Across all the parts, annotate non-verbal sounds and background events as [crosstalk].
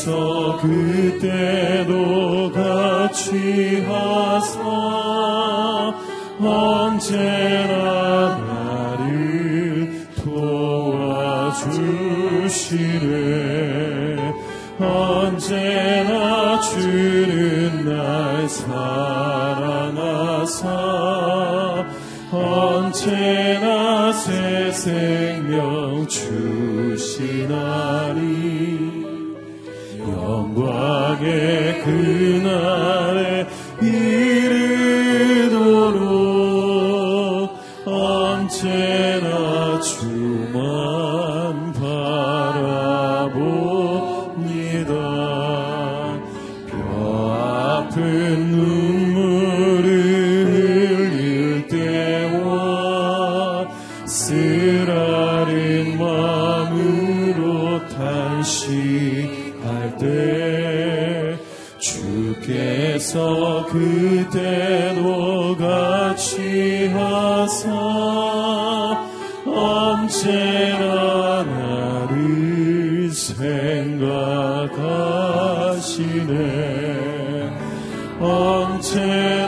주께서 그때도 같이 하사 언제나 나를 도와주시네. 언제나 주는 날 사랑하사. 언제나 새 생명 주시나. 나의 그 그때도 같이 하사 언제나 나를 생각하시네. 언제나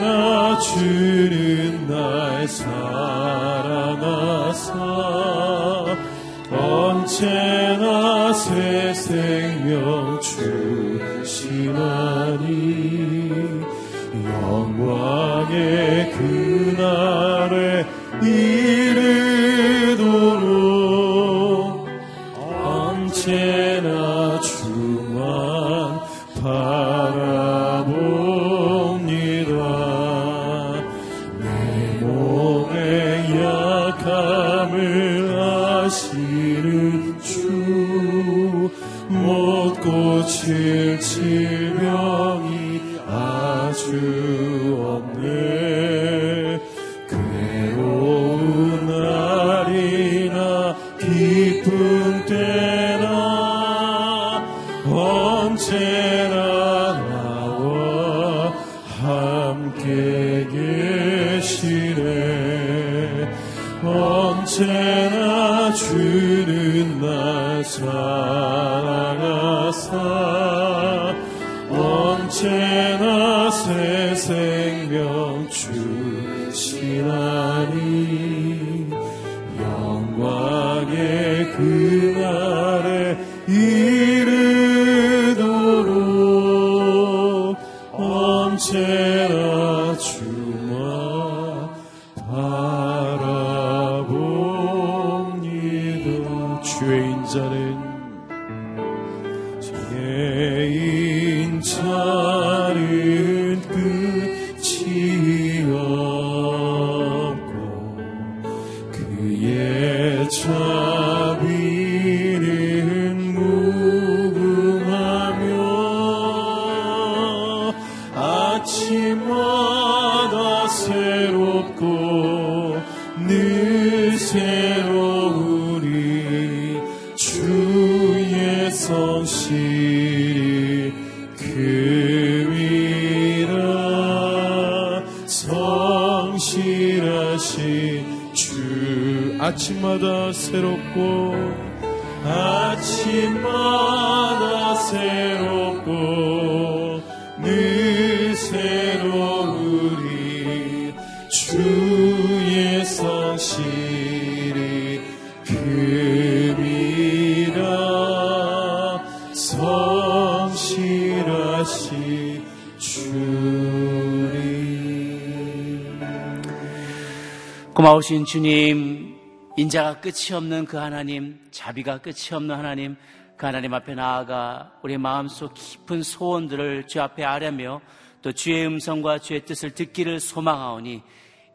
주는 날 사랑하사. 원체 고마우신 주님, 인자가 끝이 없는 그 하나님, 자비가 끝이 없는 하나님, 그 하나님 앞에 나아가 우리 마음속 깊은 소원들을 주 앞에 아뢰며 또 주의 음성과 주의 뜻을 듣기를 소망하오니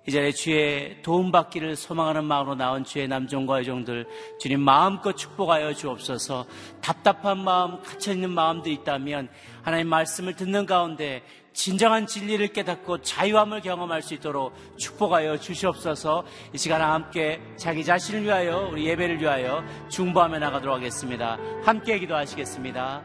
이 자리에 주의 도움받기를 소망하는 마음으로 나온 주의 남종과 여종들 주님 마음껏 축복하여 주옵소서. 답답한 마음 갇혀있는 마음도 있다면 하나님 말씀을 듣는 가운데 진정한 진리를 깨닫고 자유함을 경험할 수 있도록 축복하여 주시옵소서. 이 시간 함께 자기 자신을 위하여 우리 예배를 위하여 중보하며 나가도록 하겠습니다. 함께 기도하시겠습니다.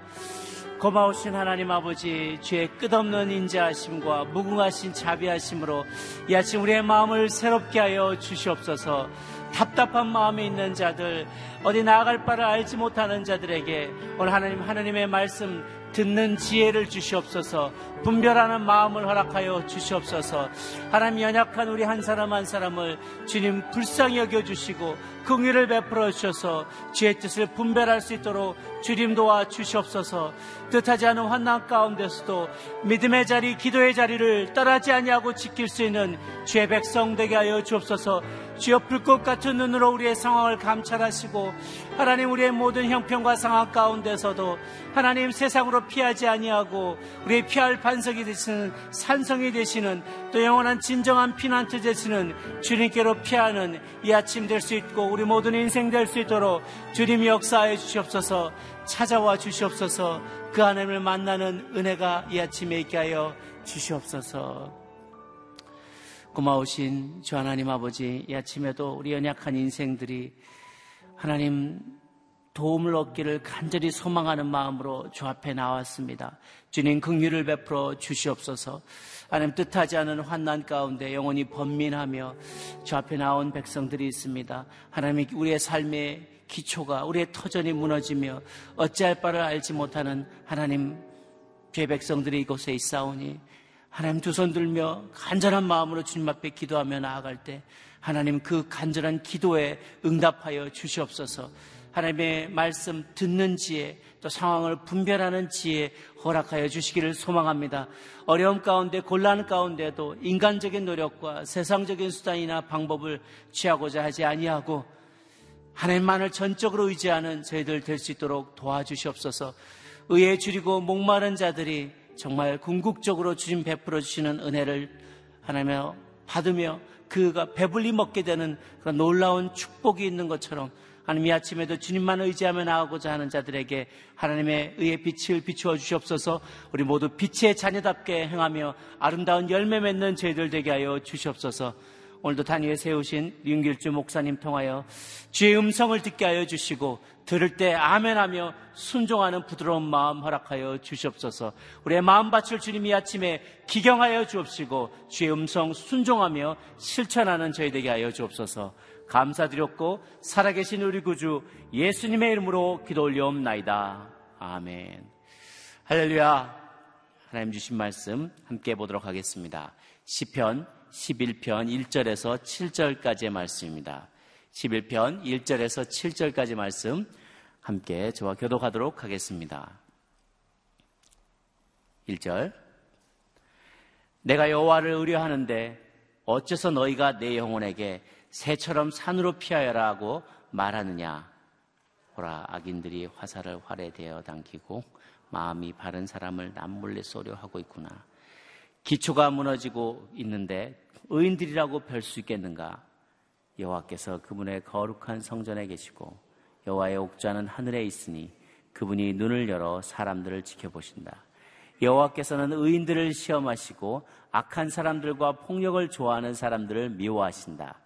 고마우신 하나님 아버지 주의 끝없는 인자하심과 무궁하신 자비하심으로 이 아침 우리의 마음을 새롭게 하여 주시옵소서. 답답한 마음에 있는 자들 어디 나아갈 바를 알지 못하는 자들에게 오늘 하나님 하나님의 말씀 듣는 지혜를 주시옵소서 분별하는 마음을 허락하여 주시옵소서. 하나님 연약한 우리 한 사람 한 사람을 주님 불쌍히 여겨주시고 긍휼을 베풀어 주셔서 주의 뜻을 분별할 수 있도록 주님 도와 주시옵소서. 뜻하지 않은 환난 가운데서도 믿음의 자리 기도의 자리를 떠나지 아니하고 지킬 수 있는 주의 백성 되게 하여 주옵소서. 주여 불꽃 같은 눈으로 우리의 상황을 감찰하시고 하나님 우리의 모든 형편과 상황 가운데서도 하나님 세상으로 피하지 아니하고 우리의 피할 반석이 되시는 산성이 되시는 또 영원한 진정한 피난처 되시는 주님께로 피하는 이 아침 될 수 있고 우리 모든 인생 될 수 있도록 주님이 역사하여 주시옵소서 찾아와 주시옵소서 그 하나님을 만나는 은혜가 이 아침에 있게 하여 주시옵소서 고마우신 주 하나님 아버지 이 아침에도 우리 연약한 인생들이 하나님 도움을 얻기를 간절히 소망하는 마음으로 주 앞에 나왔습니다. 주님 긍휼을 베풀어 주시옵소서. 하나님 뜻하지 않은 환난 가운데 영원히 번민하며 주 앞에 나온 백성들이 있습니다. 하나님 우리의 삶의 기초가 우리의 터전이 무너지며 어찌할 바를 알지 못하는 하나님 죄 백성들이 이곳에 있사오니 하나님 두 손 들며 간절한 마음으로 주님 앞에 기도하며 나아갈 때 하나님 그 간절한 기도에 응답하여 주시옵소서. 하나님의 말씀 듣는 지혜, 또 상황을 분별하는 지혜 허락하여 주시기를 소망합니다. 어려움 가운데, 곤란 가운데도 인간적인 노력과 세상적인 수단이나 방법을 취하고자 하지 아니하고 하나님만을 전적으로 의지하는 저희들 될 수 있도록 도와주시옵소서. 의에 줄이고 목마른 자들이 정말 궁극적으로 주님 베풀어 주시는 은혜를 하나며 받으며 그가 배불리 먹게 되는 그런 놀라운 축복이 있는 것처럼 하나님 이 아침에도 주님만 의지하며 나가고자 하는 자들에게 하나님의 의의 빛을 비추어 주시옵소서 우리 모두 빛의 자녀답게 행하며 아름다운 열매 맺는 저희들 되게 하여 주시옵소서 오늘도 단위에 세우신 윤길주 목사님 통하여 주의 음성을 듣게 하여 주시고 들을 때 아멘하며 순종하는 부드러운 마음 허락하여 주시옵소서. 우리의 마음밭을 주님 이 아침에 기경하여 주옵시고 주의 음성 순종하며 실천하는 저희 되게 하여 주옵소서. 감사드렸고 살아계신 우리 구주 예수님의 이름으로 기도 올려옵나이다. 아멘. 할렐루야. 하나님 주신 말씀 함께 보도록 하겠습니다. 시편 11편 1절에서 7절까지의 말씀입니다. 11편 1절에서 7절까지 말씀 함께 저와 교독하도록 하겠습니다. 1절 내가 여호와를 의뢰하는데 어째서 너희가 내 영혼에게 새처럼 산으로 피하여라 하고 말하느냐 보라 악인들이 화살을 활에 대어 당기고 마음이 바른 사람을 남몰래 쏘려 하고 있구나 기초가 무너지고 있는데 의인들이라고 별 수 있겠는가? 여호와께서 그분의 거룩한 성전에 계시고 여호와의 옥좌는 하늘에 있으니 그분이 눈을 열어 사람들을 지켜보신다. 여호와께서는 의인들을 시험하시고 악한 사람들과 폭력을 좋아하는 사람들을 미워하신다.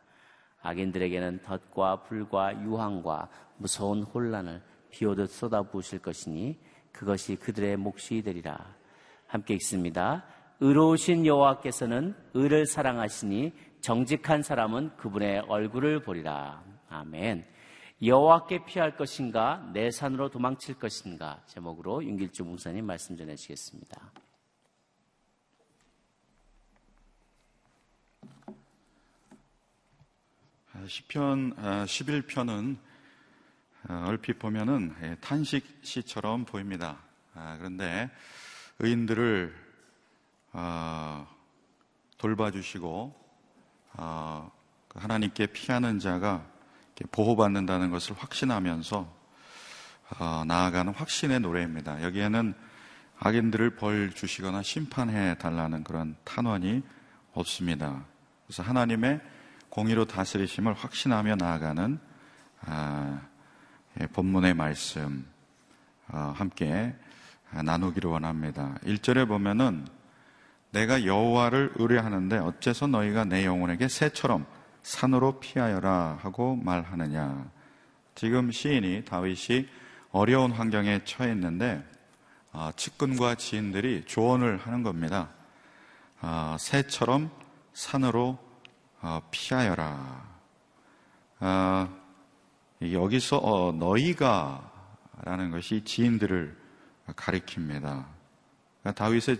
악인들에게는 덫과 불과 유황과 무서운 혼란을 비오듯 쏟아부으실 것이니 그것이 그들의 몫이 되리라. 함께 읽습니다. 의로우신 여호와께서는 의를 사랑하시니 정직한 사람은 그분의 얼굴을 보리라. 아멘. 여호와께 피할 것인가 내 산으로 도망칠 것인가 제목으로 윤길주 목사님 말씀 전해주시겠습니다. 시편 11편은 아, 아, 얼핏 보면은 예, 탄식 시처럼 보입니다. 아, 그런데 의인들을 돌봐주시고 그 하나님께 피하는 자가 보호받는다는 것을 확신하면서 나아가는 확신의 노래입니다. 여기에는 악인들을 벌 주시거나 심판해 달라는 그런 탄원이 없습니다. 그래서 하나님의 공의로 다스리심을 확신하며 나아가는 아, 예, 본문의 말씀 어, 함께 나누기를 원합니다. 1절에 보면은 내가 여호와를 의뢰하는데 어째서 너희가 내 영혼에게 새처럼 산으로 피하여라 하고 말하느냐. 지금 시인이 다윗이 어려운 환경에 처해 있는데 아, 측근과 지인들이 조언을 하는 겁니다. 아, 새처럼 산으로 어, 피하여라. 아, 여기서 어, 너희가 라는 것이 지인들을 가리킵니다. 그러니까 다윗의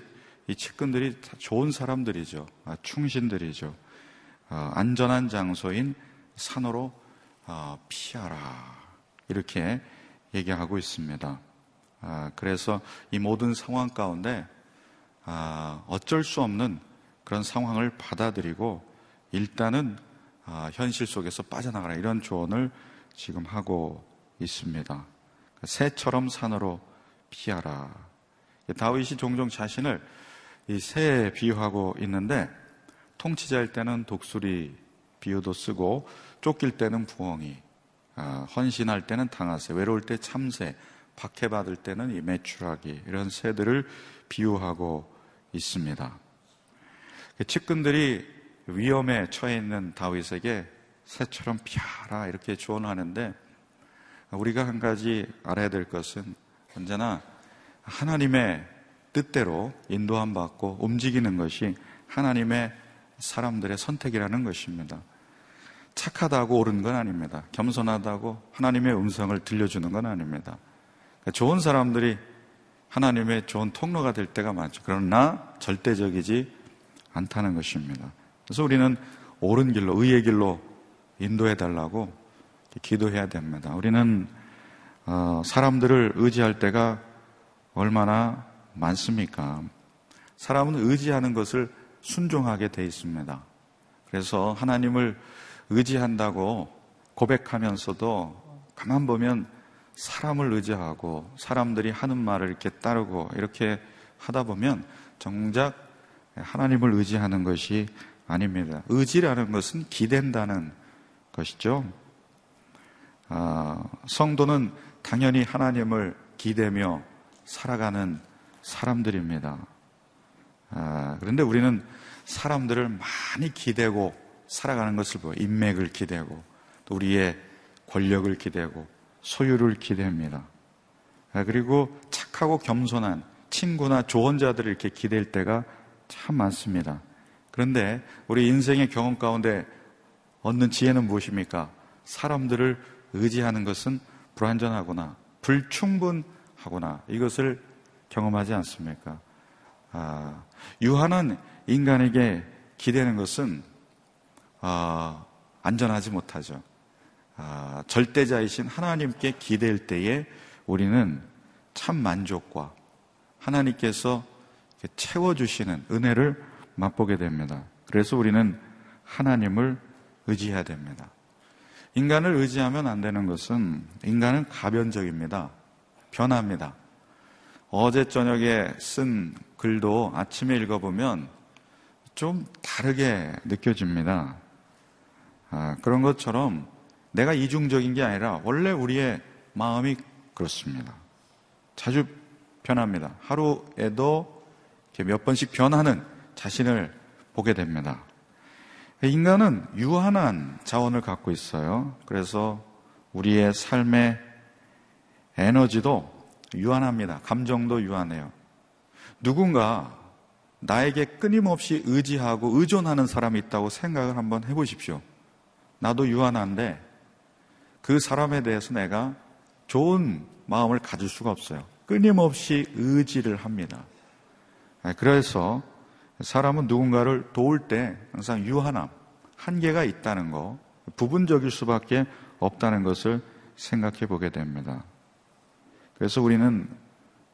이 측근들이 좋은 사람들이죠. 아, 충신들이죠. 어, 안전한 장소인 산으로 피하라. 이렇게 얘기하고 있습니다. 아, 그래서 이 모든 상황 가운데 어쩔 수 없는 그런 상황을 받아들이고 일단은 아, 현실 속에서 빠져나가라 이런 조언을 지금 하고 있습니다. 새처럼 산으로 피하라. 다윗이 종종 자신을 이 새에 비유하고 있는데 통치자일 때는 독수리 비유도 쓰고 쫓길 때는 부엉이, 아, 헌신할 때는 당하새, 외로울 때 참새, 박해받을 때는 이 매출하기 이런 새들을 비유하고 있습니다. 그 측근들이 위험에 처해 있는 다윗에게 새처럼 피하라 이렇게 조언하는데 우리가 한 가지 알아야 될 것은 언제나 하나님의 뜻대로 인도함 받고 움직이는 것이 하나님의 사람들의 선택이라는 것입니다. 착하다고 옳은 건 아닙니다. 겸손하다고 하나님의 음성을 들려주는 건 아닙니다. 그러니까 좋은 사람들이 하나님의 좋은 통로가 될 때가 많죠. 그러나 절대적이지 않다는 것입니다. 그래서 우리는 옳은 길로, 의의 길로 인도해 달라고 기도해야 됩니다. 우리는 어, 사람들을 의지할 때가 얼마나 많습니까? 사람은 의지하는 것을 순종하게 돼 있습니다. 그래서 하나님을 의지한다고 고백하면서도 가만 보면 사람을 의지하고 사람들이 하는 말을 이렇게 따르고 이렇게 하다 보면 정작 하나님을 의지하는 것이 아닙니다. 의지라는 것은 기댄다는 것이죠. 아, 성도는 당연히 하나님을 기대며 살아가는 사람들입니다. 아, 그런데 우리는 사람들을 많이 기대고 살아가는 것을 보여 인맥을 기대고 또 우리의 권력을 기대고 소유를 기대합니다. 아, 그리고 착하고 겸손한 친구나 조언자들을 이렇게 기댈 때가 참 많습니다. 그런데 우리 인생의 경험 가운데 얻는 지혜는 무엇입니까? 사람들을 의지하는 것은 불완전하거나 불충분하거나 이것을 경험하지 않습니까? 아, 유한한 인간에게 기대는 것은 아, 안전하지 못하죠. 아, 절대자이신 하나님께 기댈 때에 우리는 참 만족과 하나님께서 채워주시는 은혜를 맛보게 됩니다. 그래서 우리는 하나님을 의지해야 됩니다. 인간을 의지하면 안 되는 것은 인간은 가변적입니다. 변합니다. 어제 저녁에 쓴 글도 아침에 읽어보면 좀 다르게 느껴집니다. 아, 그런 것처럼 내가 이중적인 게 아니라 원래 우리의 마음이 그렇습니다. 자주 변합니다. 하루에도 몇 번씩 변하는 자신을 보게 됩니다. 인간은 유한한 자원을 갖고 있어요. 그래서 우리의 삶의 에너지도 유한합니다. 감정도 유한해요. 누군가 나에게 끊임없이 의지하고 의존하는 사람이 있다고 생각을 한번 해보십시오. 나도 유한한데 그 사람에 대해서 내가 좋은 마음을 가질 수가 없어요. 끊임없이 의지를 합니다. 예, 그래서 사람은 누군가를 도울 때 항상 유한함, 한계가 있다는 거, 부분적일 수밖에 없다는 것을 생각해 보게 됩니다. 그래서 우리는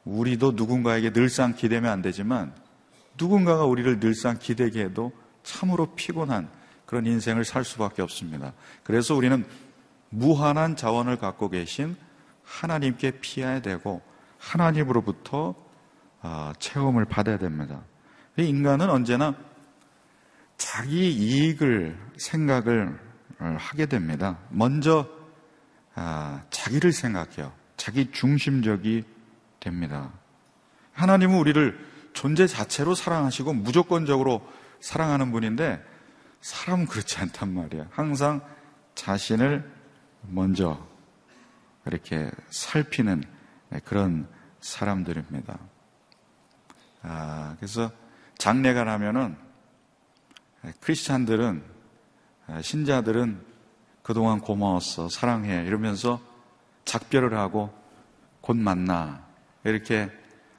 우리도 누군가에게 늘상 기대면 안 되지만 누군가가 우리를 늘상 기대게 해도 참으로 피곤한 그런 인생을 살 수밖에 없습니다. 그래서 우리는 무한한 자원을 갖고 계신 하나님께 피해야 되고 하나님으로부터 아, 체험을 받아야 됩니다. 인간은 언제나 자기 이익을 생각을 하게 됩니다. 먼저 아, 자기를 생각해요. 자기 중심적이 됩니다. 하나님은 우리를 존재 자체로 사랑하시고 무조건적으로 사랑하는 분인데 사람은 그렇지 않단 말이에요. 항상 자신을 먼저 이렇게 살피는 그런 사람들입니다. 아, 그래서 장례가 나면은 크리스찬들은 신자들은 그동안 고마웠어 사랑해 이러면서 작별을 하고 곧 만나 이렇게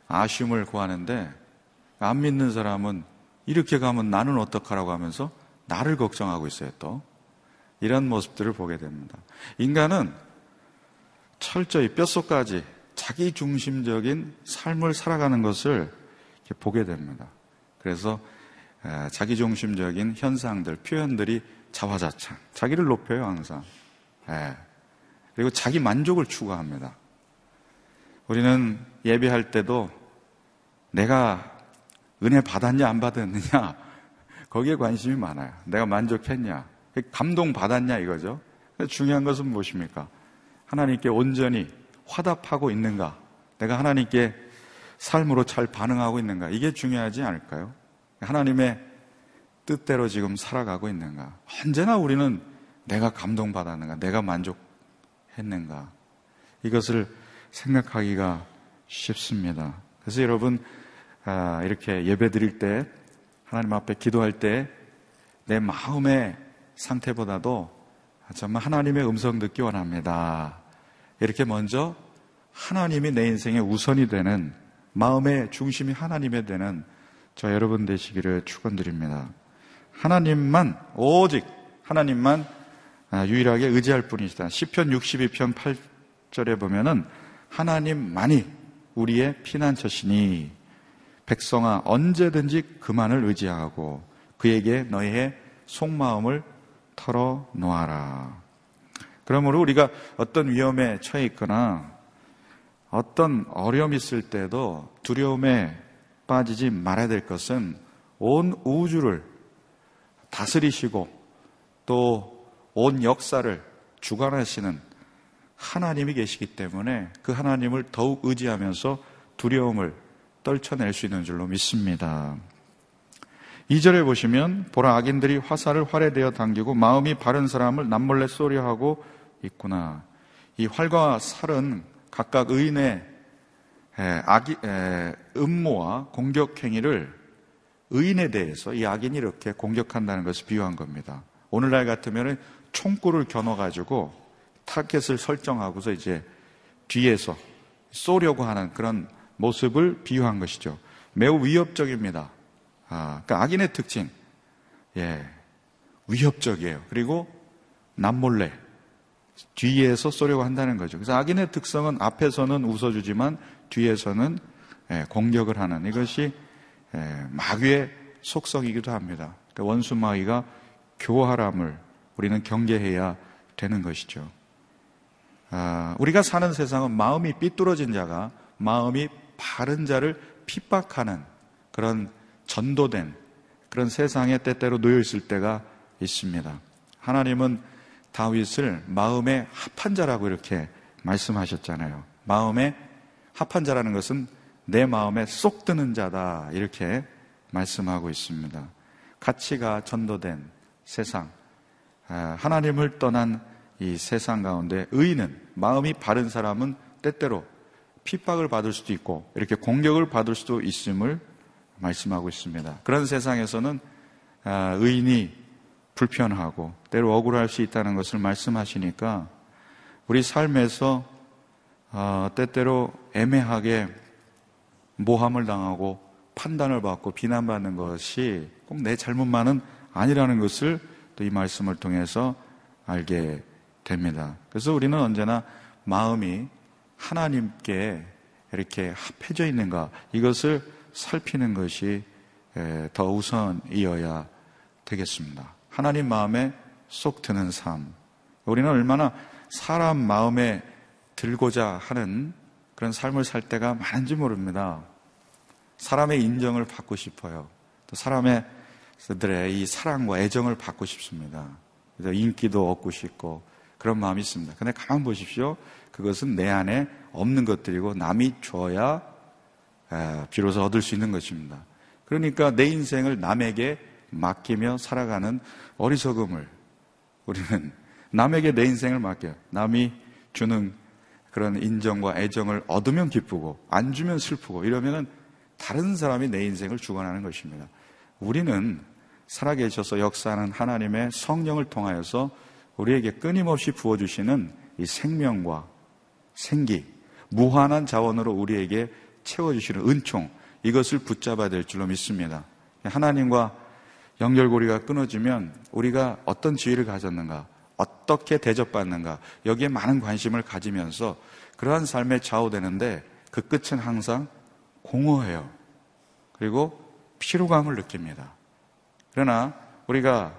아쉬움을 구하는데 안 믿는 사람은 이렇게 가면 나는 어떡하라고 하면서 나를 걱정하고 있어요 또 이런 모습들을 보게 됩니다. 인간은 철저히 뼛속까지 자기 중심적인 삶을 살아가는 것을 보게 됩니다. 그래서 자기 중심적인 현상들, 표현들이 자화자찬, 자기를 높여요 항상. 그리고 자기 만족을 추구합니다. 우리는 예배할 때도 내가 은혜 받았냐 안 받았느냐 [laughs] 거기에 관심이 많아요. 내가 만족했냐, 감동 받았냐 이거죠. 중요한 것은 무엇입니까? 하나님께 온전히 화답하고 있는가? 내가 하나님께 삶으로 잘 반응하고 있는가? 이게 중요하지 않을까요? 하나님의 뜻대로 지금 살아가고 있는가? 언제나 우리는 내가 감동받았는가? 내가 만족했는가? 이것을 생각하기가 쉽습니다. 그래서 여러분, 아, 이렇게 예배 드릴 때, 하나님 앞에 기도할 때, 내 마음의 상태보다도 정말 하나님의 음성 듣기 원합니다. 이렇게 먼저 하나님이 내 인생의 우선이 되는 마음의 중심이 하나님에 되는 저 여러분 되시기를 축원드립니다. 하나님만 오직 하나님만 아, 유일하게 의지할 뿐이시다. 시편 62편 8절에 보면은 하나님만이 우리의 피난처시니 백성아 언제든지 그만을 의지하고 그에게 너희의 속마음을 털어 놓아라. 그러므로 우리가 어떤 위험에 처해 있거나 어떤 어려움이 있을 때도 두려움에 빠지지 말아야 될 것은 온 우주를 다스리시고 또 온 역사를 주관하시는 하나님이 계시기 때문에 그 하나님을 더욱 의지하면서 두려움을 떨쳐낼 수 있는 줄로 믿습니다. 2절에 보시면 보라 악인들이 화살을 활에 대어 당기고 마음이 바른 사람을 남몰래 쏘려 하고 있구나. 이 활과 살은 각각 의인의 악이, 음모와 공격 행위를 의인에 대해서 이 악인이 이렇게 공격한다는 것을 비유한 겁니다. 오늘날 같으면 총구를 겨눠가지고 타겟을 설정하고서 이제 뒤에서 쏘려고 하는 그런 모습을 비유한 것이죠. 매우 위협적입니다. 아, 그러니까 악인의 특징, 예, 위협적이에요. 그리고 남몰래 뒤에서 쏘려고 한다는 거죠. 그래서 악인의 특성은 앞에서는 웃어주지만 뒤에서는 예, 공격을 하는 이것이 예, 마귀의 속성이기도 합니다. 그러니까 원수 마귀가 교활함을 우리는 경계해야 되는 것이죠. 아, 우리가 사는 세상은 마음이 삐뚤어진 자가 마음이 바른 자를 핍박하는 그런 전도된 그런 세상에 때때로 놓여 있을 때가 있습니다. 하나님은 다윗을 마음의 합한 자라고 이렇게 말씀하셨잖아요. 마음의 합한 자라는 것은 내 마음에 쏙 드는 자다. 이렇게 말씀하고 있습니다. 가치가 전도된 세상, 아, 하나님을 떠난 이 세상 가운데 의인은 마음이 바른 사람은 때때로 핍박을 받을 수도 있고 이렇게 공격을 받을 수도 있음을 말씀하고 있습니다. 그런 세상에서는 아, 의인이 불편하고 때로 억울할 수 있다는 것을 말씀하시니까 우리 삶에서 어, 때때로 애매하게 모함을 당하고 판단을 받고 비난받는 것이 꼭 내 잘못만은 아니라는 것을 또 이 말씀을 통해서 알게 됩니다. 그래서 우리는 언제나 마음이 하나님께 이렇게 합해져 있는가 이것을 살피는 것이 더 우선이어야 되겠습니다. 하나님 마음에 쏙 드는 삶. 우리는 얼마나 사람 마음에 들고자 하는 그런 삶을 살 때가 많은지 모릅니다. 사람의 인정을 받고 싶어요. 또 사람의 들의 이 사랑과 애정을 받고 싶습니다. 그래서 인기도 얻고 싶고 그런 마음이 있습니다. 근데 가만 보십시오. 그것은 내 안에 없는 것들이고 남이 줘야 비로소 얻을 수 있는 것입니다. 그러니까 내 인생을 남에게 맡기며 살아가는 어리석음을 우리는 남에게 내 인생을 맡겨요. 남이 주는 그런 인정과 애정을 얻으면 기쁘고 안 주면 슬프고 이러면은 다른 사람이 내 인생을 주관하는 것입니다. 우리는 살아계셔서 역사하는 하나님의 성령을 통하여서 우리에게 끊임없이 부어주시는 이 생명과 생기, 무한한 자원으로 우리에게 채워주시는 은총, 이것을 붙잡아야 될 줄로 믿습니다. 하나님과 연결고리가 끊어지면 우리가 어떤 지위를 가졌는가, 어떻게 대접받는가, 여기에 많은 관심을 가지면서 그러한 삶에 좌우되는데 그 끝은 항상 공허해요. 그리고 피로감을 느낍니다. 그러나 우리가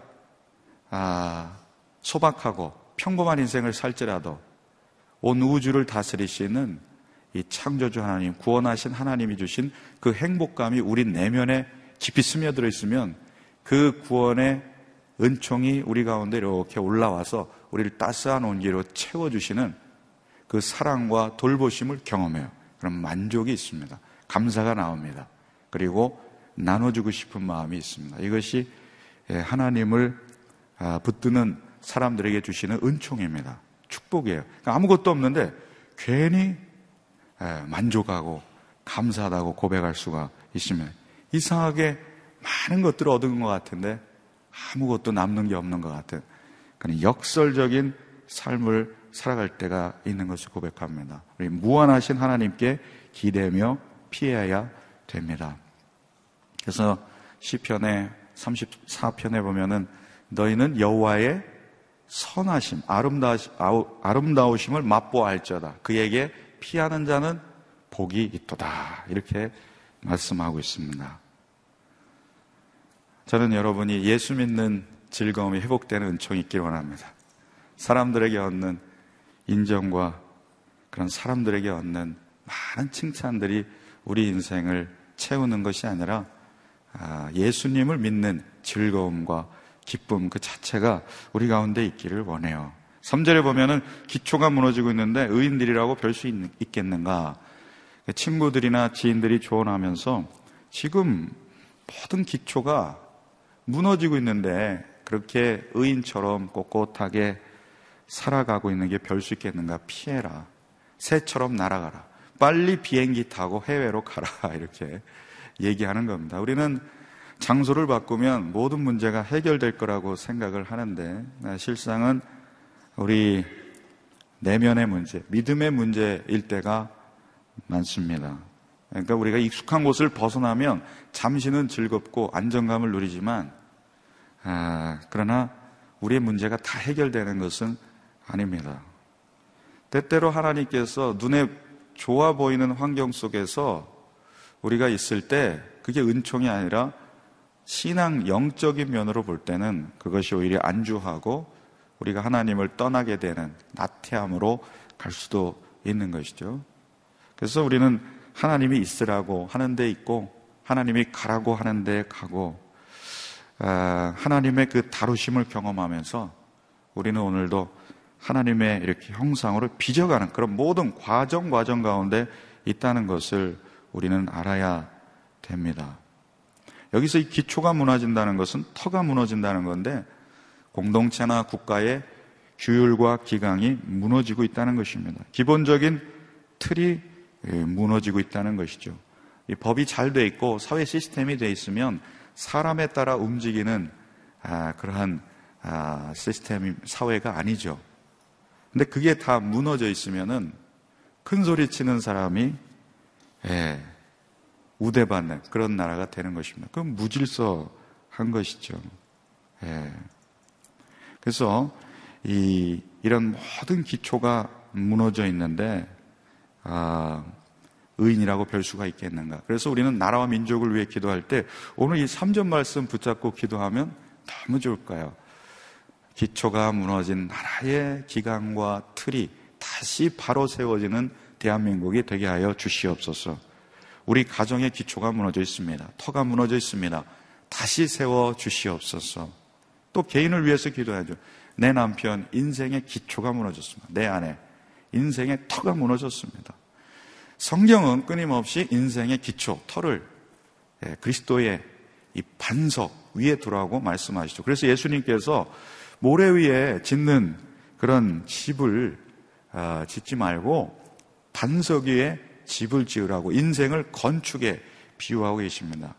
아, 소박하고 평범한 인생을 살지라도 온 우주를 다스리시는 이 창조주 하나님, 구원하신 하나님이 주신 그 행복감이 우리 내면에 깊이 스며들어 있으면 그 구원의 은총이 우리 가운데 이렇게 올라와서 우리를 따스한 온기로 채워주시는 그 사랑과 돌보심을 경험해요. 그럼 만족이 있습니다. 감사가 나옵니다. 그리고 나눠주고 싶은 마음이 있습니다. 이것이 예, 하나님을 아, 붙드는 사람들에게 주시는 은총입니다. 축복이에요. 그러니까 아무것도 없는데 괜히 예, 만족하고 감사하다고 고백할 수가 있으면 이상하게 많은 것들을 얻은 것 같은데 아무것도 남는 게 없는 것 같은 그런 역설적인 삶을 살아갈 때가 있는 것을 고백합니다. 우리 무한하신 하나님께 기대며 피해야 됩니다. 그래서 시편의 34편에 보면은 너희는 여호와의 선하심, 아름다우심을 맛보아할지어다. 그에게 피하는 자는 복이 있도다. 이렇게 말씀하고 있습니다. 저는 여러분이 예수 믿는 즐거움이 회복되는 은총이 있길 원합니다. 사람들에게 얻는 인정과 그런 사람들에게 얻는 많은 칭찬들이 우리 인생을 채우는 것이 아니라 아, 예수님을 믿는 즐거움과 기쁨 그 자체가 우리 가운데 있기를 원해요. 3절에 보면은 기초가 무너지고 있는데 의인들이라고 별 수 있겠는가? 친구들이나 지인들이 조언하면서 지금 모든 기초가 무너지고 있는데 그렇게 의인처럼 꼿꼿하게 살아가고 있는 게 별 수 있겠는가? 피해라. 새처럼 날아가라. 빨리 비행기 타고 해외로 가라. [laughs] 이렇게 얘기하는 겁니다. 우리는 장소를 바꾸면 모든 문제가 해결될 거라고 생각을 하는데 실상은 우리 내면의 문제, 믿음의 문제일 때가 많습니다. 그러니까 우리가 익숙한 곳을 벗어나면 잠시는 즐겁고 안정감을 누리지만 아, 그러나 우리의 문제가 다 해결되는 것은 아닙니다. 때때로 하나님께서 눈에 좋아 보이는 환경 속에서 우리가 있을 때 그게 은총이 아니라 신앙 영적인 면으로 볼 때는 그것이 오히려 안주하고 우리가 하나님을 떠나게 되는 나태함으로 갈 수도 있는 것이죠. 그래서 우리는 하나님이 있으라고 하는 데 있고 하나님이 가라고 하는 데 가고 아, 하나님의 그 다루심을 경험하면서 우리는 오늘도 하나님의 이렇게 형상으로 빚어가는 그런 모든 과정 과정 가운데 있다는 것을 우리는 알아야 됩니다. 여기서 이 기초가 무너진다는 것은 터가 무너진다는 건데 공동체나 국가의 규율과 기강이 무너지고 있다는 것입니다. 기본적인 틀이 예, 무너지고 있다는 것이죠. 이 법이 잘 돼 있고 사회 시스템이 돼 있으면 사람에 따라 움직이는 아, 그러한 아, 시스템 사회가 아니죠. 근데 그게 다 무너져 있으면은 큰 소리 치는 사람이 예, 우대받는 그런 나라가 되는 것입니다. 그건 무질서한 것이죠. 예. 그래서 이, 이런 모든 기초가 무너져 있는데 아, 의인이라고 별 수가 있겠는가. 그래서 우리는 나라와 민족을 위해 기도할 때 오늘 이 3전 말씀 붙잡고 기도하면 너무 좋을까요? 기초가 무너진 나라의 기강과 틀이 다시 바로 세워지는 대한민국이 되게 하여 주시옵소서. 우리 가정의 기초가 무너져 있습니다. 터가 무너져 있습니다. 다시 세워 주시옵소서. 또 개인을 위해서 기도해야죠. 내 남편 인생의 기초가 무너졌습니다. 내 아내 인생의 터가 무너졌습니다. 성경은 끊임없이 인생의 기초, 터를 예, 그리스도의 이 반석 위에 두라고 말씀하시죠. 그래서 예수님께서 모래 위에 짓는 그런 집을 아, 짓지 말고 반석 위에 집을 지으라고 인생을 건축에 비유하고 계십니다.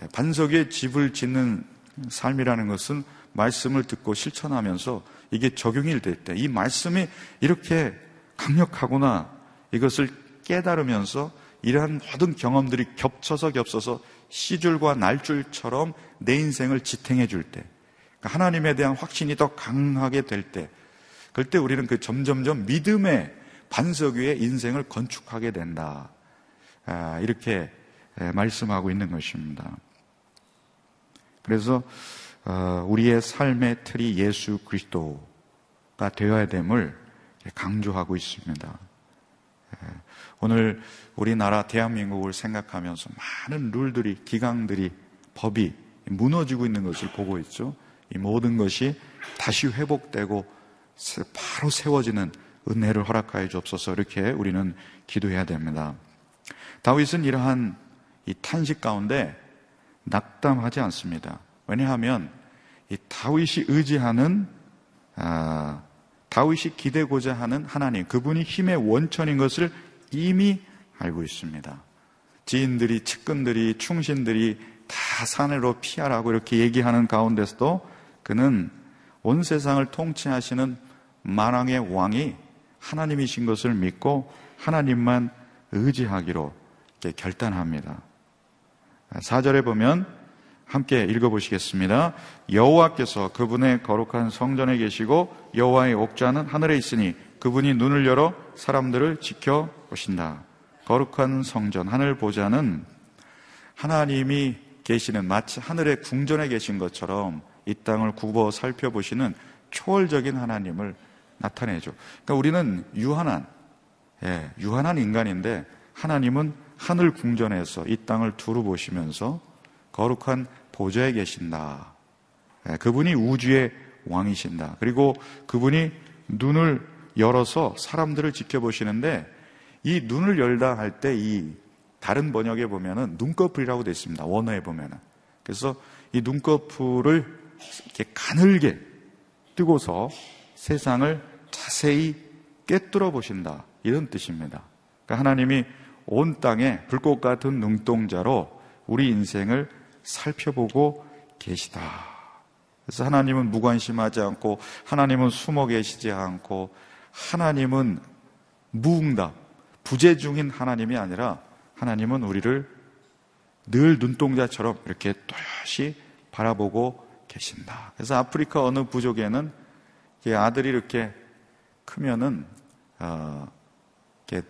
예, 반석 위에 집을 짓는 삶이라는 것은 말씀을 듣고 실천하면서 이게 적용이 될 때 이 말씀이 이렇게 강력하구나 이것을 깨달으면서 이러한 모든 경험들이 겹쳐서 겹쳐서 시줄과 날줄처럼 내 인생을 지탱해 줄 때, 그러니까 하나님에 대한 확신이 더 강하게 될 때, 그럴 때 우리는 그 점점점 믿음의 반석 위에 인생을 건축하게 된다. 아, 이렇게 말씀하고 있는 것입니다. 그래서 어, 우리의 삶의 틀이 예수 그리스도가 되어야 됨을 강조하고 있습니다. 오늘 우리나라 대한민국을 생각하면서 많은 룰들이, 기강들이, 법이 무너지고 있는 것을 보고 있죠. 이 모든 것이 다시 회복되고 바로 세워지는 은혜를 허락하여 주옵소서 이렇게 우리는 기도해야 됩니다. 다윗은 이러한 이 탄식 가운데 낙담하지 않습니다. 왜냐하면 이 다윗이 의지하는 아, 다윗이 기대고자 하는 하나님, 그분이 힘의 원천인 것을 이미 알고 있습니다. 지인들이, 측근들이, 충신들이 다 산으로 피하라고 이렇게 얘기하는 가운데서도 그는 온 세상을 통치하시는 만왕의 왕이 하나님이신 것을 믿고 하나님만 의지하기로 결단합니다. 4절에 보면 함께 읽어보시겠습니다. 여호와께서 그분의 거룩한 성전에 계시고 여호와의 옥좌는 하늘에 있으니 그분이 눈을 열어 사람들을 지켜 보신다. 거룩한 성전 하늘 보좌는 하나님이 계시는 마치 하늘의 궁전에 계신 것처럼 이 땅을 굽어 살펴보시는 초월적인 하나님을 나타내죠. 그러니까 우리는 유한한 예, 유한한 인간인데 하나님은 하늘 궁전에서 이 땅을 두루 보시면서 거룩한 보좌에 계신다. 예, 그분이 우주의 왕이신다. 그리고 그분이 눈을 열어서 사람들을 지켜보시는데 이 눈을 열다 할 때 이 다른 번역에 보면은 눈꺼풀이라고 되어 있습니다. 원어에 보면은. 그래서 이 눈꺼풀을 이렇게 가늘게 뜨고서 세상을 자세히 꿰뚫어 보신다. 이런 뜻입니다. 그러니까 하나님이 온 땅에 불꽃 같은 눈동자로 우리 인생을 살펴보고 계시다. 그래서 하나님은 무관심하지 않고 하나님은 숨어 계시지 않고 하나님은 무응답, 부재 중인 하나님이 아니라 하나님은 우리를 늘 눈동자처럼 이렇게 또렷이 바라보고 계신다. 그래서 아프리카 어느 부족에는 아들이 이렇게 크면은 어,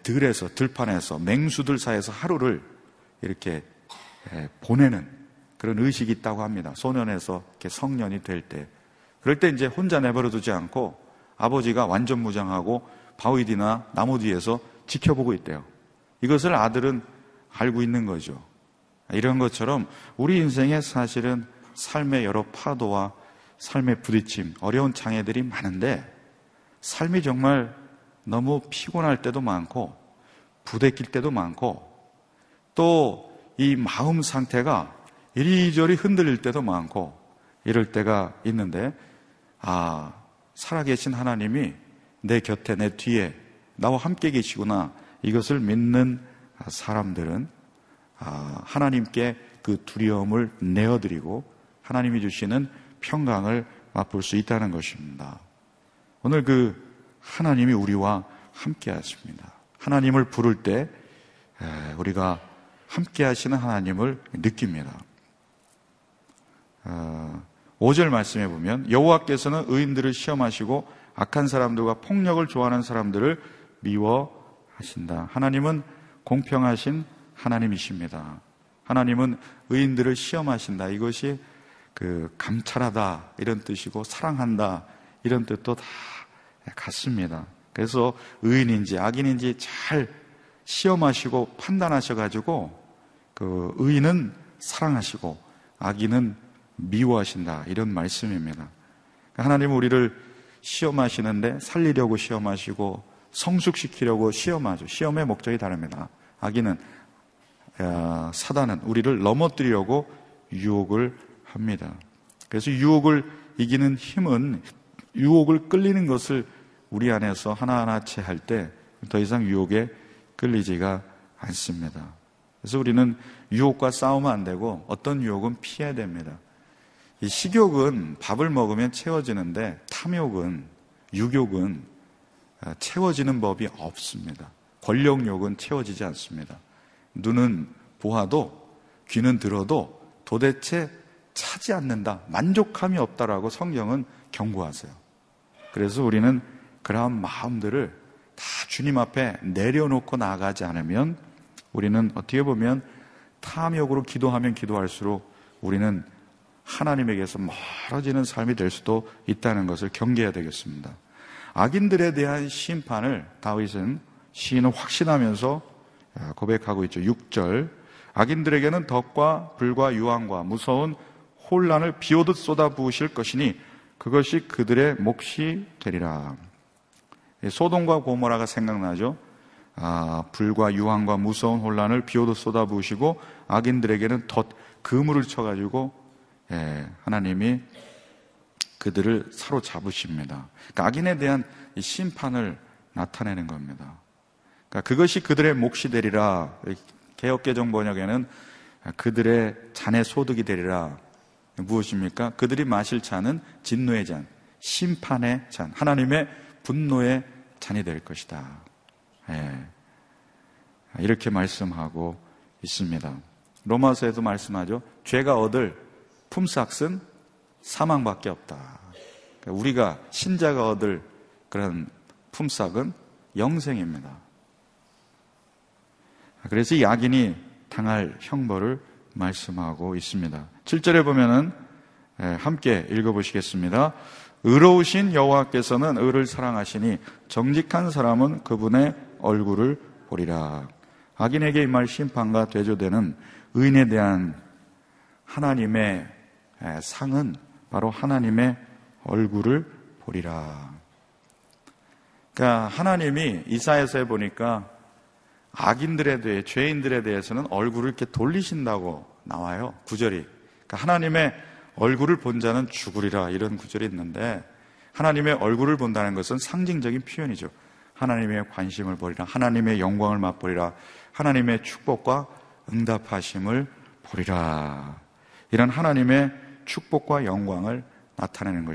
들에서 들판에서 맹수들 사이에서 하루를 이렇게 보내는 그런 의식이 있다고 합니다. 소년에서 이렇게 성년이 될 때. 그럴 때 이제 혼자 내버려 두지 않고 아버지가 완전 무장하고 바위 뒤나 나무 뒤에서 지켜보고 있대요. 이것을 아들은 알고 있는 거죠. 이런 것처럼 우리 인생에 사실은 삶의 여러 파도와 삶의 부딪힘, 어려운 장애들이 많은데 삶이 정말 너무 피곤할 때도 많고 부대낄 때도 많고 또 이 마음 상태가 이리저리 흔들릴 때도 많고 이럴 때가 있는데 아 살아계신 하나님이 내 곁에 내 뒤에 나와 함께 계시구나 이것을 믿는 사람들은 아, 하나님께 그 두려움을 내어드리고 하나님이 주시는 평강을 맛볼 수 있다는 것입니다. 오늘 그 하나님이 우리와 함께 하십니다. 하나님을 부를 때 우리가 함께 하시는 하나님을 느낍니다. 5절 어, 말씀해 보면 여호와께서는 의인들을 시험하시고 악한 사람들과 폭력을 좋아하는 사람들을 미워하신다. 하나님은 공평하신 하나님이십니다. 하나님은 의인들을 시험하신다. 이것이 그 감찰하다 이런 뜻이고 사랑한다 이런 뜻도 다 같습니다. 그래서 의인인지 악인인지 잘 시험하시고 판단하셔 가지고 그 의인은 사랑하시고 악인은 미워하신다 이런 말씀입니다. 그러니까 하나님은 우리를 시험하시는데 살리려고 시험하시고 성숙시키려고 시험하죠. 시험의 목적이 다릅니다. 악인은 사단은 우리를 넘어뜨리려고 유혹을 합니다. 그래서 유혹을 이기는 힘은 유혹을 끌리는 것을 우리 안에서 하나하나 채할 때 더 이상 유혹에 끌리지가 않습니다. 그래서 우리는 유혹과 싸우면 안 되고 어떤 유혹은 피해야 됩니다. 이 식욕은 밥을 먹으면 채워지는데 탐욕은 유욕은 아, 채워지는 법이 없습니다. 권력욕은 채워지지 않습니다. 눈은 보아도 귀는 들어도 도대체 차지 않는다. 만족함이 없다라고 성경은 경고하세요. 그래서 우리는 그러한 마음들을 다 주님 앞에 내려놓고 나가지 않으면 우리는 어떻게 보면 탐욕으로 기도하면 기도할수록 우리는 하나님에게서 멀어지는 삶이 될 수도 있다는 것을 경계해야 되겠습니다. 악인들에 대한 심판을 다윗은 시인은 확신하면서 고백하고 있죠. 6절. 악인들에게는 덕과 불과 유황과 무서운 혼란을 비오듯 쏟아 부으실 것이니 그것이 그들의 몫이 되리라. 소돔과 고모라가 생각나죠. 아, 불과 유황과 무서운 혼란을 비오듯 쏟아 부으시고 악인들에게는 덧 그물을 쳐가지고 예, 하나님이 그들을 사로잡으십니다. 그러니까 악인에 대한 심판을 나타내는 겁니다. 그러니까 그것이 그들의 몫이 되리라. 개혁개정 번역에는 그들의 잔의 소득이 되리라. 무엇입니까? 그들이 마실 잔은 진노의 잔, 심판의 잔, 하나님의 분노의 잔이 될 것이다. 예. 이렇게 말씀하고 있습니다. 로마서에도 말씀하죠. 죄가 얻을 품삯은 사망밖에 없다. 그러니까 우리가 신자가 얻을 그런 품삯은 영생입니다. 그래서 이 악인이 당할 형벌을 말씀하고 있습니다. 7절에 보면은 예, 함께 읽어보시겠습니다. 의로우신 여호와께서는 의를 사랑하시니 정직한 사람은 그분의 얼굴을 보리라. 악인에게 임할 심판과 대조되는 의인에 대한 하나님의 예, 상은 바로 하나님의 얼굴을 보리라. 그러니까 하나님이 이사에서 보니까 악인들에 대해 죄인들에 대해서는 얼굴을 이렇게 돌리신다고 나와요. 구절이. 그러니까 하나님의 얼굴을 본 자는 죽으리라 이런 구절이 있는데 하나님의 얼굴을 본다는 것은 상징적인 표현이죠. 하나님의 관심을 보리라. 하나님의 영광을 맛보리라. 하나님의 축복과 응답하심을 보리라. 이런 하나님의 축복과 영광을 나타내는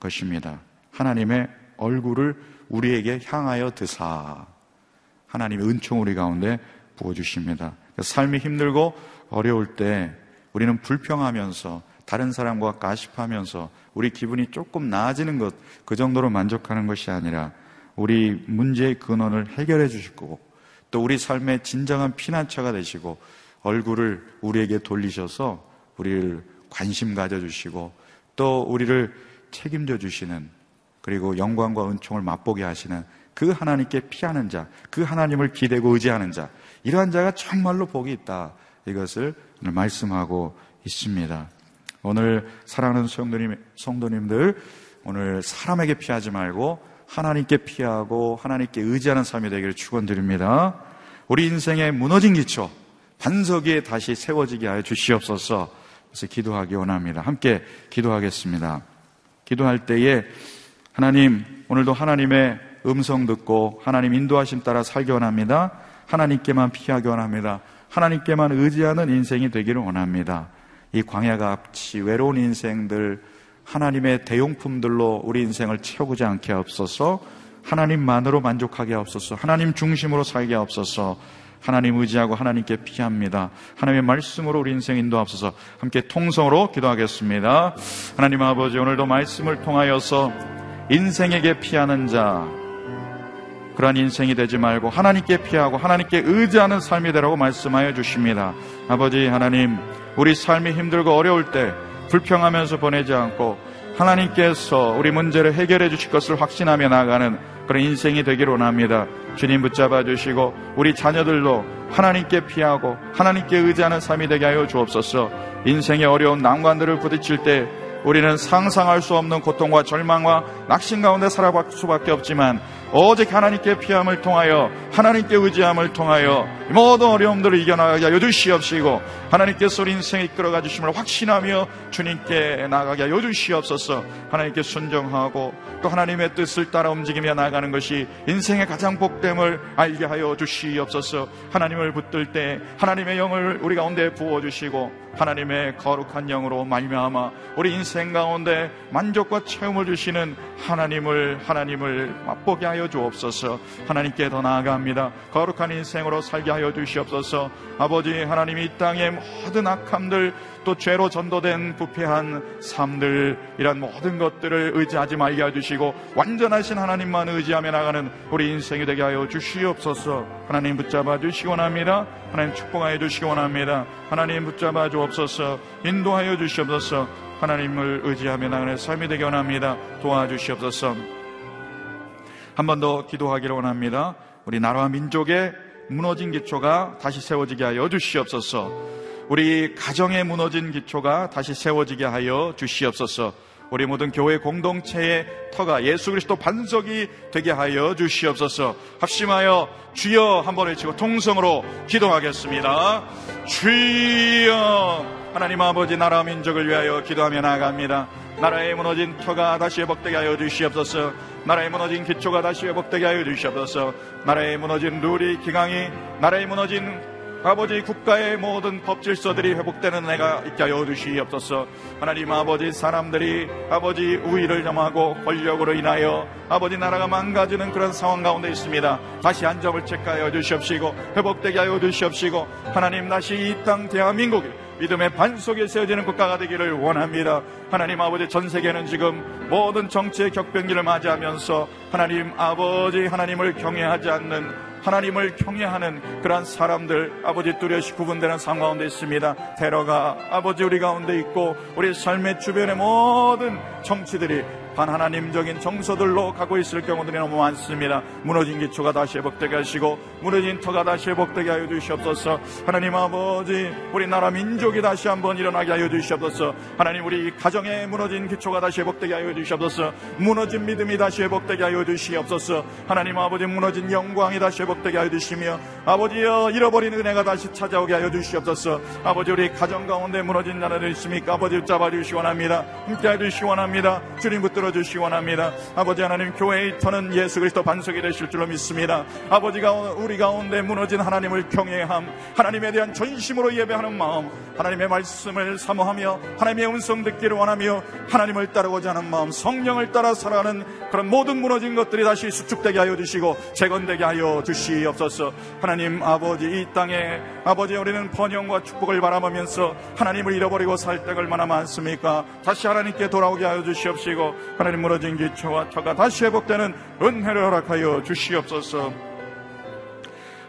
것입니다. 하나님의 얼굴을 우리에게 향하여 드사 하나님의 은총 우리 가운데 부어주십니다. 삶이 힘들고 어려울 때 우리는 불평하면서 다른 사람과 가십하면서 우리 기분이 조금 나아지는 것, 그 정도로 만족하는 것이 아니라 우리 문제의 근원을 해결해 주실 거고 또 우리 삶의 진정한 피난처가 되시고 얼굴을 우리에게 돌리셔서 우리를 관심 가져주시고 또 우리를 책임져 주시는 그리고 영광과 은총을 맛보게 하시는 그 하나님께 피하는 자, 그 하나님을 기대고 의지하는 자, 이러한 자가 정말로 복이 있다. 이것을 오늘 말씀하고 있습니다. 오늘 사랑하는 성도님, 성도님들, 오늘 사람에게 피하지 말고 하나님께 피하고 하나님께 의지하는 삶이 되기를 축원드립니다. 우리 인생의 무너진 기초, 반석 위에 다시 세워지게 하여 주시옵소서. 그래서 기도하기 원합니다. 함께 기도하겠습니다. 기도할 때에 하나님, 오늘도 하나님의 음성 듣고 하나님 인도하심 따라 살기 원합니다. 하나님께만 피하기 원합니다. 하나님께만 의지하는 인생이 되기를 원합니다. 이 앞치 외로운 인생들 하나님의 대용품들로 우리 인생을 채우지 않게 없어서 하나님만으로 만족하게 없어서 하나님 중심으로 살게 없어서 하나님 의지하고 하나님께 피합니다. 하나님의 말씀으로 우리 인생 인도하옵소서 함께 통성으로 기도하겠습니다. 하나님 아버지 오늘도 말씀을 통하여서 인생에게 피하는 자 그러한 인생이 되지 말고 하나님께 피하고 하나님께 의지하는 삶이 되라고 말씀하여 주십니다. 아버지 하나님 우리 삶이 힘들고 어려울 때 불평하면서 보내지 않고 하나님께서 우리 문제를 해결해 주실 것을 확신하며 나아가는 그런 인생이 되기를 원합니다. 주님 붙잡아 주시고 우리 자녀들도 하나님께 피하고 하나님께 의지하는 삶이 되게 하여 주옵소서. 인생의 어려운 난관들을 부딪힐 때 우리는 상상할 수 없는 고통과 절망과 낙심 가운데 살아갈 수밖에 없지만 오직 하나님께 피함을 통하여 하나님께 의지함을 통하여 모든 어려움들을 이겨나가게 하여 주시옵시고 하나님께서 우리 인생에 이끌어가 주심을 확신하며 주님께 나가게 하여 주시옵소서. 하나님께 순종하고 또 하나님의 뜻을 따라 움직이며 나가는 것이 인생의 가장 복됨을 알게 하여 주시옵소서. 하나님을 붙들 때 하나님의 영을 우리 가운데 부어주시고 하나님의 거룩한 영으로 말미암아 우리 인생 가운데 만족과 체험을 주시는 하나님을 하나님을 맛보게 하여 주옵소서. 하나님께 더 나아갑니다. 거룩한 인생으로 살게 하여 주시옵소서. 아버지 하나님이 이 땅의 모든 악함들 또 죄로 전도된 부패한 삶들 이런 모든 것들을 의지하지 말게 해주시고 완전하신 하나님만 의지하며 나가는 우리 인생이 되게 하여 주시옵소서. 하나님 붙잡아 주시기 원합니다. 하나님 축복하여 주시기 원합니다. 하나님 붙잡아 주옵소서. 인도하여 주시옵소서. 하나님을 의지하며 나가는 삶이 되게 원합니다. 도와주시옵소서 한 번 더 기도하기를 원합니다 우리 나라와 민족의 무너진 기초가 다시 세워지게 하여 주시옵소서 우리 가정에 무너진 기초가 다시 세워지게 하여 주시옵소서. 우리 모든 교회 공동체의 터가 예수 그리스도 반석이 되게 하여 주시옵소서. 합심하여 주여 한번 외치고 통성으로 기도하겠습니다. 주여 하나님 아버지 나라 민족을 위하여 기도하며 나아갑니다. 나라의 무너진 터가 다시 회복되게 하여 주시옵소서. 나라의 무너진 기초가 다시 회복되게 하여 주시옵소서. 나라의 무너진 룰이 기강이 나라의 무너진 아버지 국가의 모든 법 질서들이 회복되는 은혜가 있게 하여 주시옵소서. 하나님 아버지 사람들이 아버지 우위를 점하고 권력으로 인하여 아버지 나라가 망가지는 그런 상황 가운데 있습니다. 다시 안정을 체크하여 주시옵시고 회복되게 하여 주시옵시고 하나님 다시 이 땅 대한민국이 믿음의 반석에 세워지는 국가가 되기를 원합니다. 하나님 아버지 전 세계는 지금 모든 정치의 격변기를 맞이하면서 하나님 아버지 하나님을 경외하지 않는 하나님을 경외하는 그러한 사람들 아버지 뚜렷이 구분되는 상황 가운데 있습니다. 테러가 아버지 우리 가운데 있고 우리 삶의 주변의 모든 정치들이 반하나님적인 정서들로 가고 있을 경우들이 너무 많습니다. 무너진 기초가 다시 회복되게 하시고 무너진 터가 다시 회복되게 하여 주시옵소서. 하나님 아버지 우리나라 민족이 다시 한번 일어나게 하여 주시옵소서. 하나님 우리 가정의 무너진 기초가 다시 회복되게 하여 주시옵소서. 무너진 믿음이 다시 회복되게 하여 주시옵소서. 하나님 아버지 무너진 영광이 다시 회복되게 하여 주시며 아버지여 잃어버린 은혜가 다시 찾아오게 하여 주시옵소서. 아버지 우리 가정 가운데 무너진 자들 있습니까? 아버지 잡아 주시기 원합니다. 함께 해 주시기 원합니다. 주님 붙들어 들어 주시기 원합니다. 아버지 하나님 교회의 터는 예수 그리스도 반석이 되실 줄로 믿습니다. 아버지가 우리 가운데 무너진 하나님을 경외함, 하나님에 대한 전심으로 예배하는 마음, 하나님의 말씀을 사모하며 하나님의 음성 듣기를 원하며 하나님을 따르고자 하는 마음, 성령을 따라 살아가는 그런 모든 무너진 것들이 다시 수축되게 하여 주시고 재건되게 하여 주시옵소서. 하나님 아버지 이 땅에 아버지 우리는 번영과 축복을 바라보면서 하나님을 잃어버리고 살 때가 얼마나 많습니까? 다시 하나님께 돌아오게 하여 주시옵시고 하나님 무너진 기초와 터가 다시 회복되는 은혜를 허락하여 주시옵소서.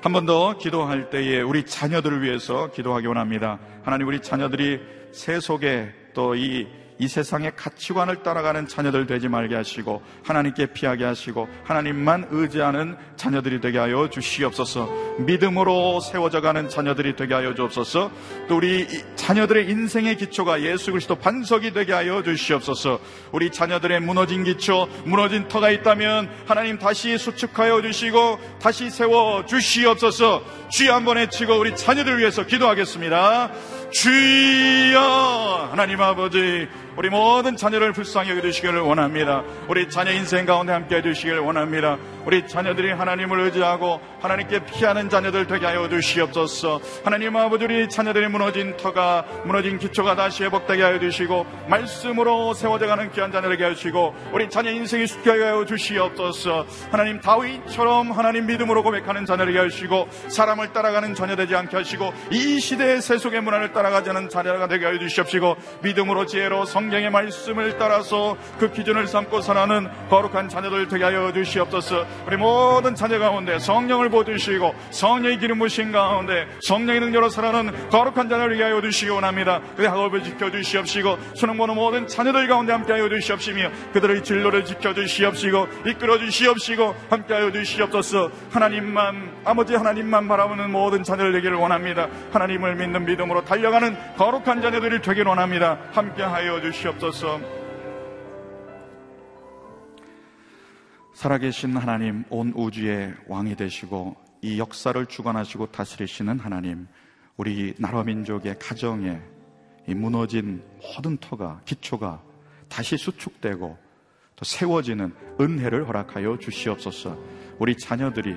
한 번 더 기도할 때에 우리 자녀들을 위해서 기도하기 원합니다. 하나님 우리 자녀들이 세속에 또이 이 세상의 가치관을 따라가는 자녀들 되지 말게 하시고 하나님께 피하게 하시고 하나님만 의지하는 자녀들이 되게 하여 주시옵소서. 믿음으로 세워져 가는 자녀들이 되게 하여 주옵소서. 또 우리 자녀들의 인생의 기초가 예수 그리스도 반석이 되게 하여 주시옵소서. 우리 자녀들의 무너진 기초, 무너진 터가 있다면 하나님 다시 수축하여 주시고 다시 세워 주시옵소서. 주여 한번 외치고 우리 자녀들 위해서 기도하겠습니다. 주여 하나님 아버지 우리 모든 자녀를 불쌍히 여겨주시기를 원합니다. 우리 자녀 인생 가운데 함께 해주시기를 원합니다. 우리 자녀들이 하나님을 의지하고 하나님께 피하는 자녀들 되게 하여 주시옵소서. 하나님 아버지 우리 자녀들이 무너진 터가 무너진 기초가 다시 회복되게 하여 주시고 말씀으로 세워져가는 귀한 자녀에게 하시고 우리 자녀 인생이 숙게 하여 주시옵소서. 하나님 다윗처럼 하나님 믿음으로 고백하는 자녀에게 하시고 사람을 따라가는 자녀 되지 않게 하시고 이 시대의 세속의 문화를 따라가지 않은 자녀가 되게 하여 주시옵시고 믿음으로 지혜로 성 경의 말씀을 따라서 그 기준을 삼고 살아가는 거룩한 자녀들 되게 하여 주시옵소서. 우리 모든 자녀 가운데 성령을 보여주시고 성령의 기름 부신 가운데 성령의 능력으로 살아가는 거룩한 자녀를 위하여 주시기 원합니다. 그의 학업을 지켜주시옵시고 수능 보는 모든 자녀들 가운데 함께 하여 주시옵시며 그들의 진로를 지켜주시옵시고 이끌어 주시옵시고 함께 하여 주시옵소서 하나님만 아버지 하나님만 바라보는 모든 자녀들 되기를 원합니다. 하나님을 믿는 믿음으로 달려가는 거룩한 자녀들이 되기를 원합니다. 함께 하여 주시옵소서. 살아계신 하나님, 온 우주의 왕이 되시고 이 역사를 주관하시고 다스리시는 하나님, 우리 나라 민족의 가정에 이 무너진 모든 터가 기초가 다시 수축되고 또 세워지는 은혜를 허락하여 주시옵소서. 우리 자녀들이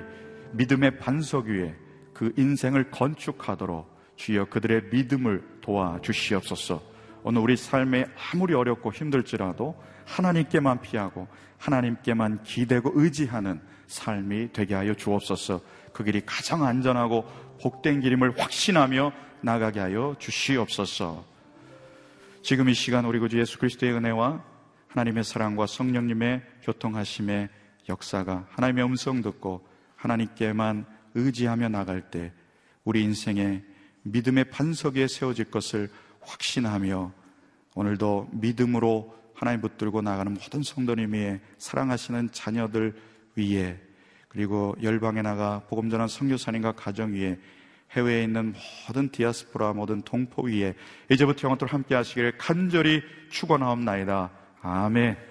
믿음의 반석 위에 그 인생을 건축하도록 주여 그들의 믿음을 도와 주시옵소서. 오늘 우리 삶에 아무리 어렵고 힘들지라도 하나님께만 피하고 하나님께만 기대고 의지하는 삶이 되게 하여 주옵소서. 그 길이 가장 안전하고 복된 길임을 확신하며 나가게 하여 주시옵소서. 지금 이 시간 우리 구주 예수 그리스도의 은혜와 하나님의 사랑과 성령님의 교통하심의 역사가 하나님의 음성 듣고 하나님께만 의지하며 나갈 때 우리 인생의 믿음의 반석 위에 세워질 것을 확신하며 오늘도 믿음으로 하나님 붙들고 나가는 모든 성도님 위에 사랑하시는 자녀들 위에 그리고 열방에 나가 복음 전한 성교사님과 가정 위에 해외에 있는 모든 디아스포라 모든 동포 위에 이제부터 영원토록 함께 하시기를 간절히 축원하옵나이다. 아멘.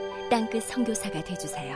땅끝 성교사가 되주세요